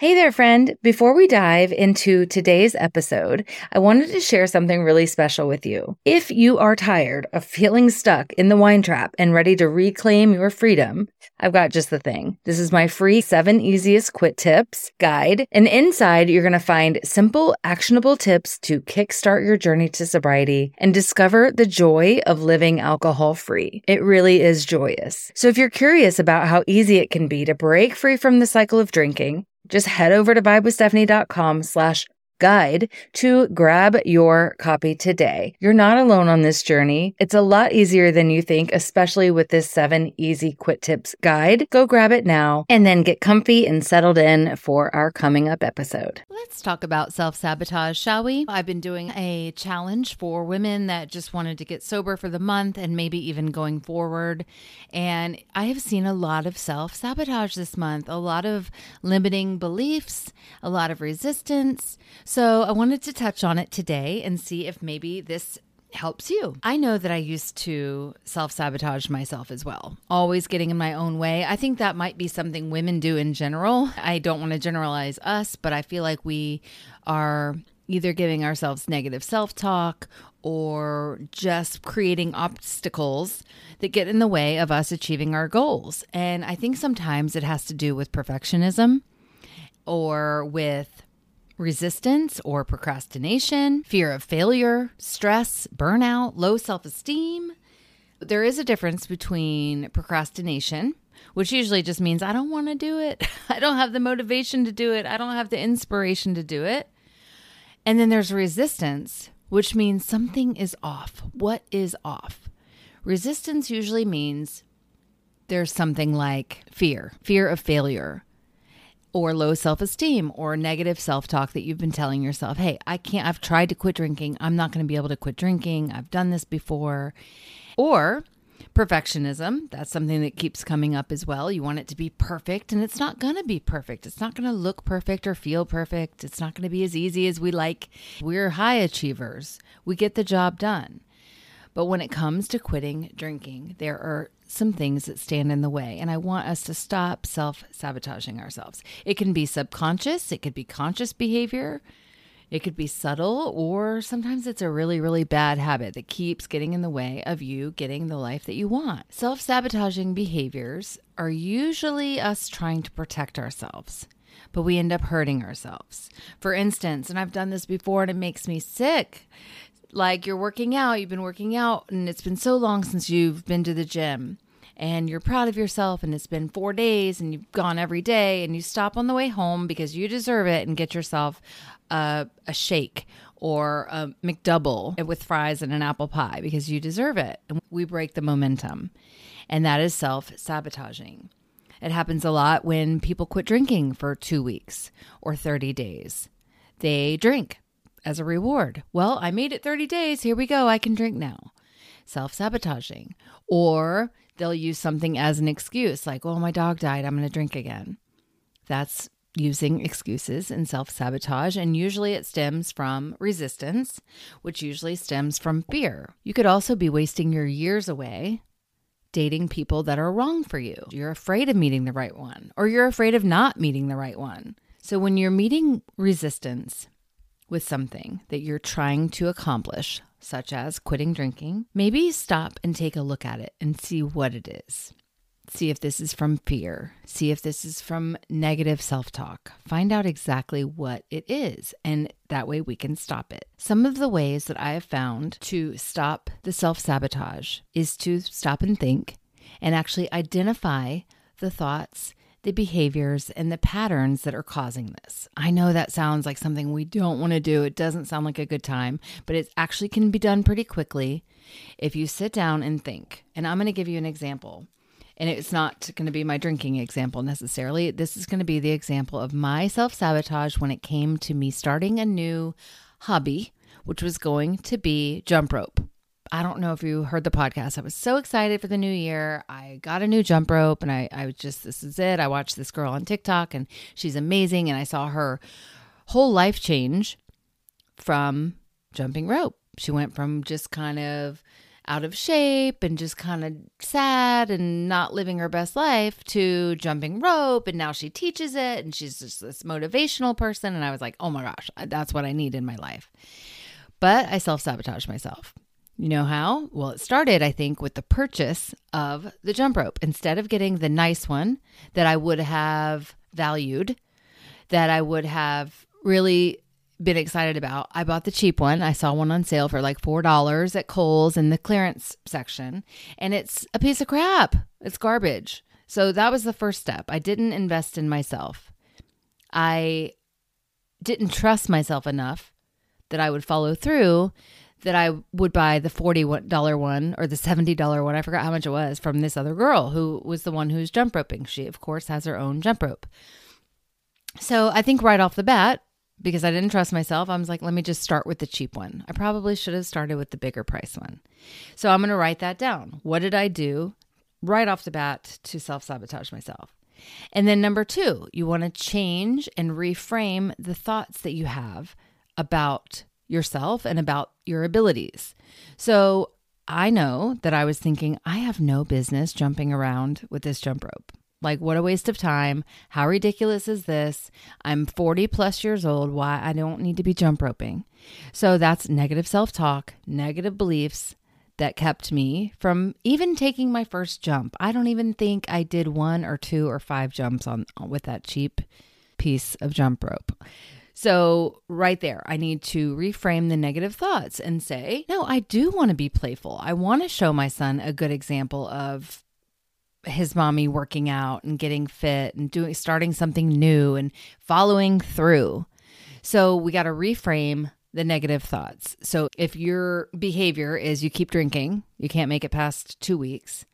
Hey there, friend. Before we dive into today's episode, I wanted to share something really special with you. If you are tired of feeling stuck in the wine trap and ready to reclaim your freedom, I've got just the thing. This is my free seven easiest quit tips guide. And inside, you're going to find simple, actionable tips to kickstart your journey to sobriety and discover the joy of living alcohol free. It really is joyous. So if you're curious about how easy it can be to break free from the cycle of drinking, just head over to vibewithstephanie.com slash guide to grab your copy today. You're not alone on this journey. It's a lot easier than you think, especially with this seven easy quit tips guide. Go grab it now and then get comfy and settled in for our coming up episode. Let's talk about self sabotage, shall we? I've been doing a challenge for women that just wanted to get sober for the month and maybe even going forward. And I have seen a lot of self sabotage this month, a lot of limiting beliefs, a lot of resistance. So I wanted to touch on it today and see if maybe this helps you. I know that I used to self sabotage myself as well, always getting in my own way. I think that might be something women do in general. I don't want to generalize us, but I feel like we are either giving ourselves negative self talk or just creating obstacles that get in the way of us achieving our goals. And I think sometimes it has to do with perfectionism or with resistance or procrastination, fear of failure, stress, burnout, low self esteem. There is a difference between procrastination, which usually just means I don't want to do it. I don't have the motivation to do it. I don't have the inspiration to do it. And then there's resistance, which means something is off. What is off? Resistance usually means there's something like fear, fear of failure, or low self esteem or negative self talk that you've been telling yourself, hey, I can't, I've tried to quit drinking. I'm not going to be able to quit drinking. I've done this before. Or perfectionism, that's something that keeps coming up as well. You want it to be perfect, and it's not going to be perfect. It's not going to look perfect or feel perfect. It's not going to be as easy as we like. We're high achievers, we get the job done. But when it comes to quitting drinking, there are some things that stand in the way. And I want us to stop self sabotaging ourselves. It can be subconscious, it could be conscious behavior, it could be subtle, or sometimes it's a really, really bad habit that keeps getting in the way of you getting the life that you want. Self sabotaging behaviors are usually us trying to protect ourselves. But we end up hurting ourselves. For instance, and I've done this before and it makes me sick like you're working out, you've been working out, and it's been so long since you've been to the gym and you're proud of yourself and it's been four days and you've gone every day and you stop on the way home because you deserve it and get yourself a, a shake or a McDouble with fries and an apple pie because you deserve it. And we break the momentum. And that is self sabotaging. It happens a lot when people quit drinking for two weeks or 30 days. They drink as a reward. Well, I made it 30 days. Here we go. I can drink now. Self sabotaging. Or they'll use something as an excuse, like, oh, my dog died. I'm going to drink again. That's using excuses and self sabotage. And usually it stems from resistance, which usually stems from fear. You could also be wasting your years away dating people that are wrong for you. You're afraid of meeting the right one, or you're afraid of not meeting the right one. So when you're meeting resistance, with something that you're trying to accomplish, such as quitting drinking, maybe stop and take a look at it and see what it is. See if this is from fear. See if this is from negative self talk. Find out exactly what it is, and that way we can stop it. Some of the ways that I have found to stop the self sabotage is to stop and think and actually identify the thoughts the behaviors and the patterns that are causing this. I know that sounds like something we don't want to do. It doesn't sound like a good time, but it actually can be done pretty quickly if you sit down and think. And I'm going to give you an example. And it's not going to be my drinking example necessarily. This is going to be the example of my self sabotage when it came to me starting a new hobby, which was going to be jump rope. I don't know if you heard the podcast. I was so excited for the new year. I got a new jump rope and I, I was just, this is it. I watched this girl on TikTok and she's amazing. And I saw her whole life change from jumping rope. She went from just kind of out of shape and just kind of sad and not living her best life to jumping rope. And now she teaches it and she's just this motivational person. And I was like, oh my gosh, that's what I need in my life. But I self sabotage myself. You know how? Well, it started, I think, with the purchase of the jump rope. Instead of getting the nice one that I would have valued, that I would have really been excited about, I bought the cheap one. I saw one on sale for like $4 at Kohl's in the clearance section, and it's a piece of crap. It's garbage. So that was the first step. I didn't invest in myself. I didn't trust myself enough that I would follow through that I would buy the $40 one or the $70 one. I forgot how much it was from this other girl who was the one who's jump roping. She, of course, has her own jump rope. So I think right off the bat, because I didn't trust myself, I was like, let me just start with the cheap one. I probably should have started with the bigger price one. So I'm going to write that down. What did I do right off the bat to self sabotage myself? And then number two, you want to change and reframe the thoughts that you have about yourself and about your abilities. So I know that I was thinking, I have no business jumping around with this jump rope. Like, what a waste of time. How ridiculous is this? I'm 40 plus years old. Why? I don't need to be jump roping. So that's negative self talk, negative beliefs that kept me from even taking my first jump. I don't even think I did one or two or five jumps on with that cheap piece of jump rope. So, right there, I need to reframe the negative thoughts and say, no, I do want to be playful. I want to show my son a good example of his mommy working out and getting fit and doing starting something new and following through. So, we got to reframe the negative thoughts. So, if your behavior is you keep drinking, you can't make it past 2 weeks,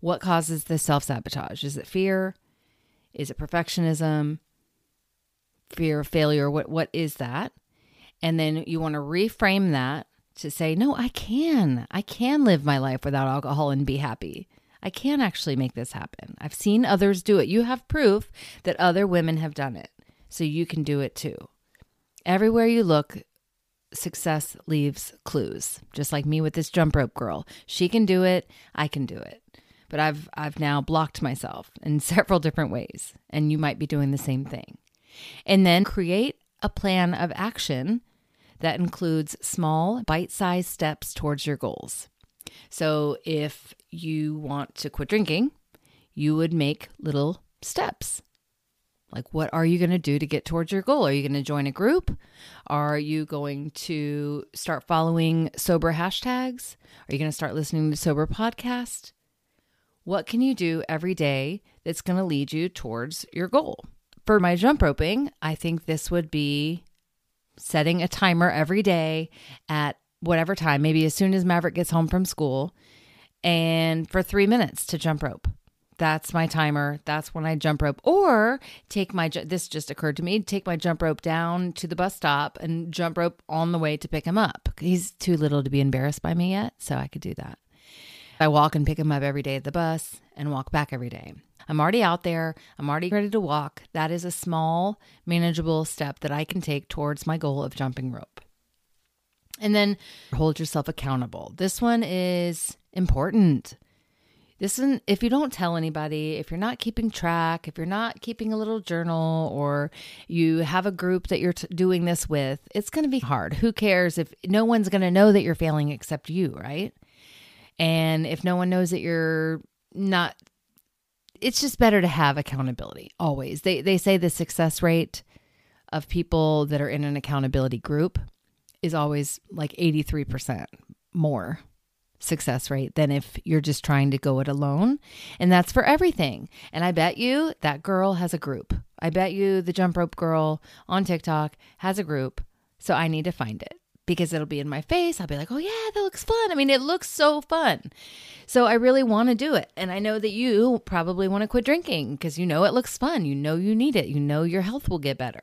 what causes the self-sabotage? Is it fear? Is it perfectionism? Fear of failure what what is that? And then you want to reframe that to say no i can. I can live my life without alcohol and be happy. I can actually make this happen. I've seen others do it. You have proof that other women have done it. So you can do it too. Everywhere you look success leaves clues just like me with this jump rope girl. She can do it. I can do it. But i've i've now blocked myself in several different ways. And you might be doing the same thing and then create a plan of action that includes small, bite sized steps towards your goals. So if you want to quit drinking, you would make little steps. Like, what are you going to do to get towards your goal? Are you going to join a group? Are you going to start following sober hashtags? Are you going to start listening to sober podcast? What can you do every day that's going to lead you towards your goal? For my jump roping, I think this would be setting a timer every day at whatever time, maybe as soon as Maverick gets home from school, and for three minutes to jump rope. That's my timer. That's when I jump rope. Or take my, this just occurred to me, take my jump rope down to the bus stop and jump rope on the way to pick him up. He's too little to be embarrassed by me yet, so I could do that. I walk and pick him up every day at the bus and walk back every day. I'm already out there. I'm already ready to walk. That is a small, manageable step that I can take towards my goal of jumping rope. And then hold yourself accountable. This one is important. This one, if you don't tell anybody, if you're not keeping track, if you're not keeping a little journal, or you have a group that you're t- doing this with, it's going to be hard. Who cares if no one's going to know that you're failing except you, right? And if no one knows that you're not it's just better to have accountability always. They they say the success rate of people that are in an accountability group is always like 83% more success rate than if you're just trying to go it alone. And that's for everything. And I bet you that girl has a group. I bet you the jump rope girl on TikTok has a group. So I need to find it because it'll be in my face. I'll be like, oh, yeah, that looks fun. I mean, it looks so fun. So I really want to do it. And I know that you probably want to quit drinking because you know it looks fun. You know you need it. You know your health will get better.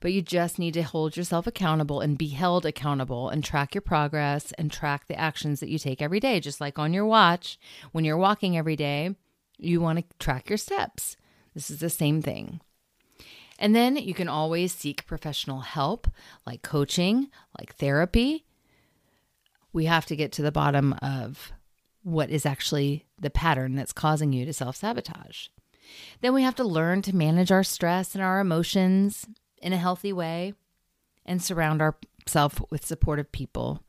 But you just need to hold yourself accountable and be held accountable and track your progress and track the actions that you take every day. Just like on your watch, when you're walking every day, you want to track your steps. This is the same thing. And then you can always seek professional help like coaching, like therapy. We have to get to the bottom of what is actually the pattern that's causing you to self sabotage. Then we have to learn to manage our stress and our emotions in a healthy way and surround ourselves with supportive people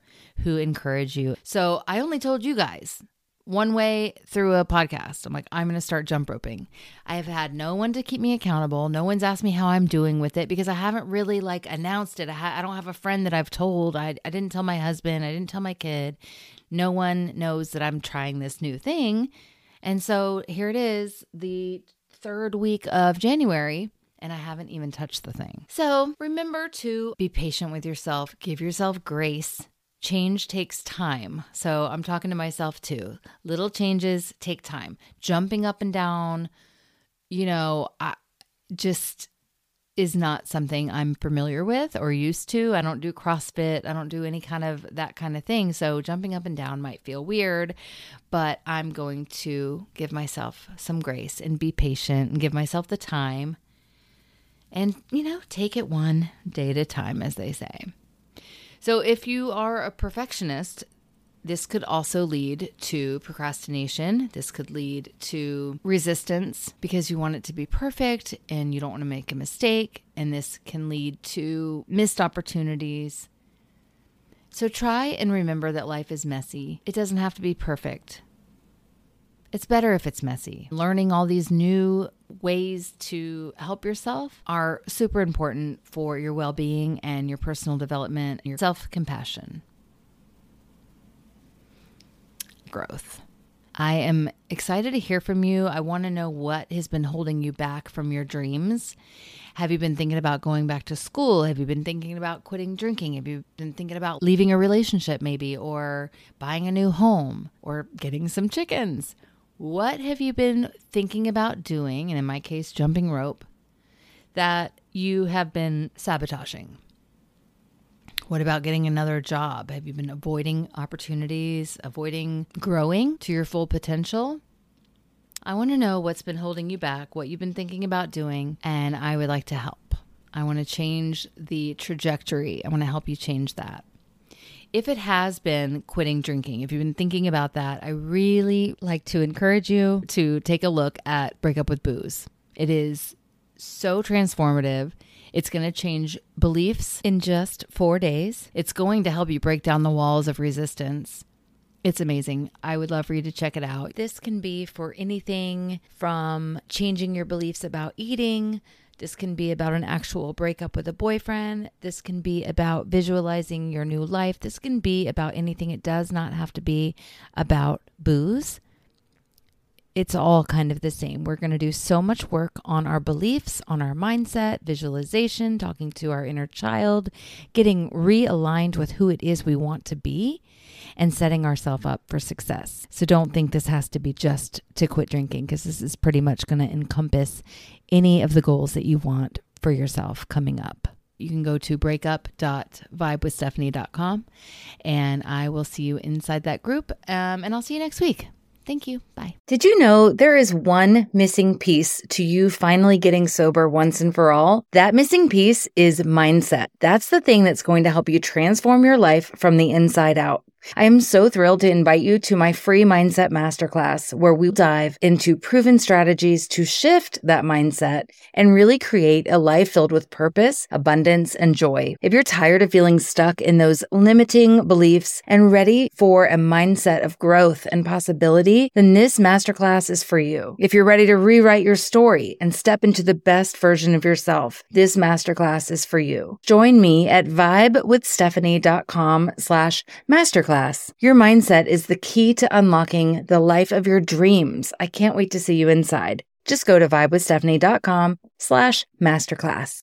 who encourage you. So I only told you guys one way through a podcast. I'm like, I'm going to start jump roping. I have had no one to keep me accountable. No one's asked me how I'm doing with it because I haven't really like announced it. I, ha- I don't have a friend that I've told. I, I didn't tell my husband. I didn't tell my kid. No one knows that I'm trying this new thing. And so here it is, the third week of January and I haven't even touched the thing. So remember to be patient with yourself, give yourself grace, change takes time. So I'm talking to myself too. Little changes take time. Jumping up and down, you know, I just is not something I'm familiar with or used to. I don't do CrossFit. I don't do any kind of that kind of thing. So jumping up and down might feel weird, but I'm going to give myself some grace and be patient and give myself the time and, you know, take it one day at a time, as they say. So, if you are a perfectionist, this could also lead to procrastination. This could lead to resistance because you want it to be perfect and you don't want to make a mistake. And this can lead to missed opportunities. So try and remember that life is messy. It doesn't have to be perfect. It's better if it's messy. Learning all these new ways to help yourself are super important for your well being and your personal development, your self compassion. Growth. I am excited to hear from you. I want to know what has been holding you back from your dreams. Have you been thinking about going back to school? Have you been thinking about quitting drinking? Have you been thinking about leaving a relationship, maybe, or buying a new home, or getting some chickens? What have you been thinking about doing, and in my case, jumping rope, that you have been sabotaging? What about getting another job? Have you been avoiding opportunities, avoiding growing to your full potential? I want to know what's been holding you back, what you've been thinking about doing, and I would like to help. I want to change the trajectory. I want to help you change that if it has been quitting drinking, if you've been thinking about that, I really like to encourage you to take a look at Breakup with Booze. It is so transformative. It's going to change beliefs in just four days. It's going to help you break down the walls of resistance. It's amazing. I would love for you to check it out. This can be for anything from changing your beliefs about eating this can be about an actual breakup with a boyfriend. This can be about visualizing your new life. This can be about anything. It does not have to be about booze. It's all kind of the same. We're going to do so much work on our beliefs, on our mindset, visualization, talking to our inner child, getting realigned with who it is we want to be and setting ourselves up for success. So don't think this has to be just to quit drinking because this is pretty much going to encompass any of the goals that you want for yourself coming up. You can go to breakup.vibewithstephanie.com and I will see you inside that group. Um, and I'll see you next week. Thank you. Bye. Did you know there is one missing piece to you finally getting sober once and for all? That missing piece is mindset. That's the thing that's going to help you transform your life from the inside out. I am so thrilled to invite you to my free mindset masterclass where we dive into proven strategies to shift that mindset and really create a life filled with purpose, abundance, and joy. If you're tired of feeling stuck in those limiting beliefs and ready for a mindset of growth and possibility, then this masterclass is for you. If you're ready to rewrite your story and step into the best version of yourself, this masterclass is for you. Join me at vibewithstephanie.com slash masterclass masterclass. Your mindset is the key to unlocking the life of your dreams. I can't wait to see you inside. Just go to vibewithstephanie.com slash masterclass.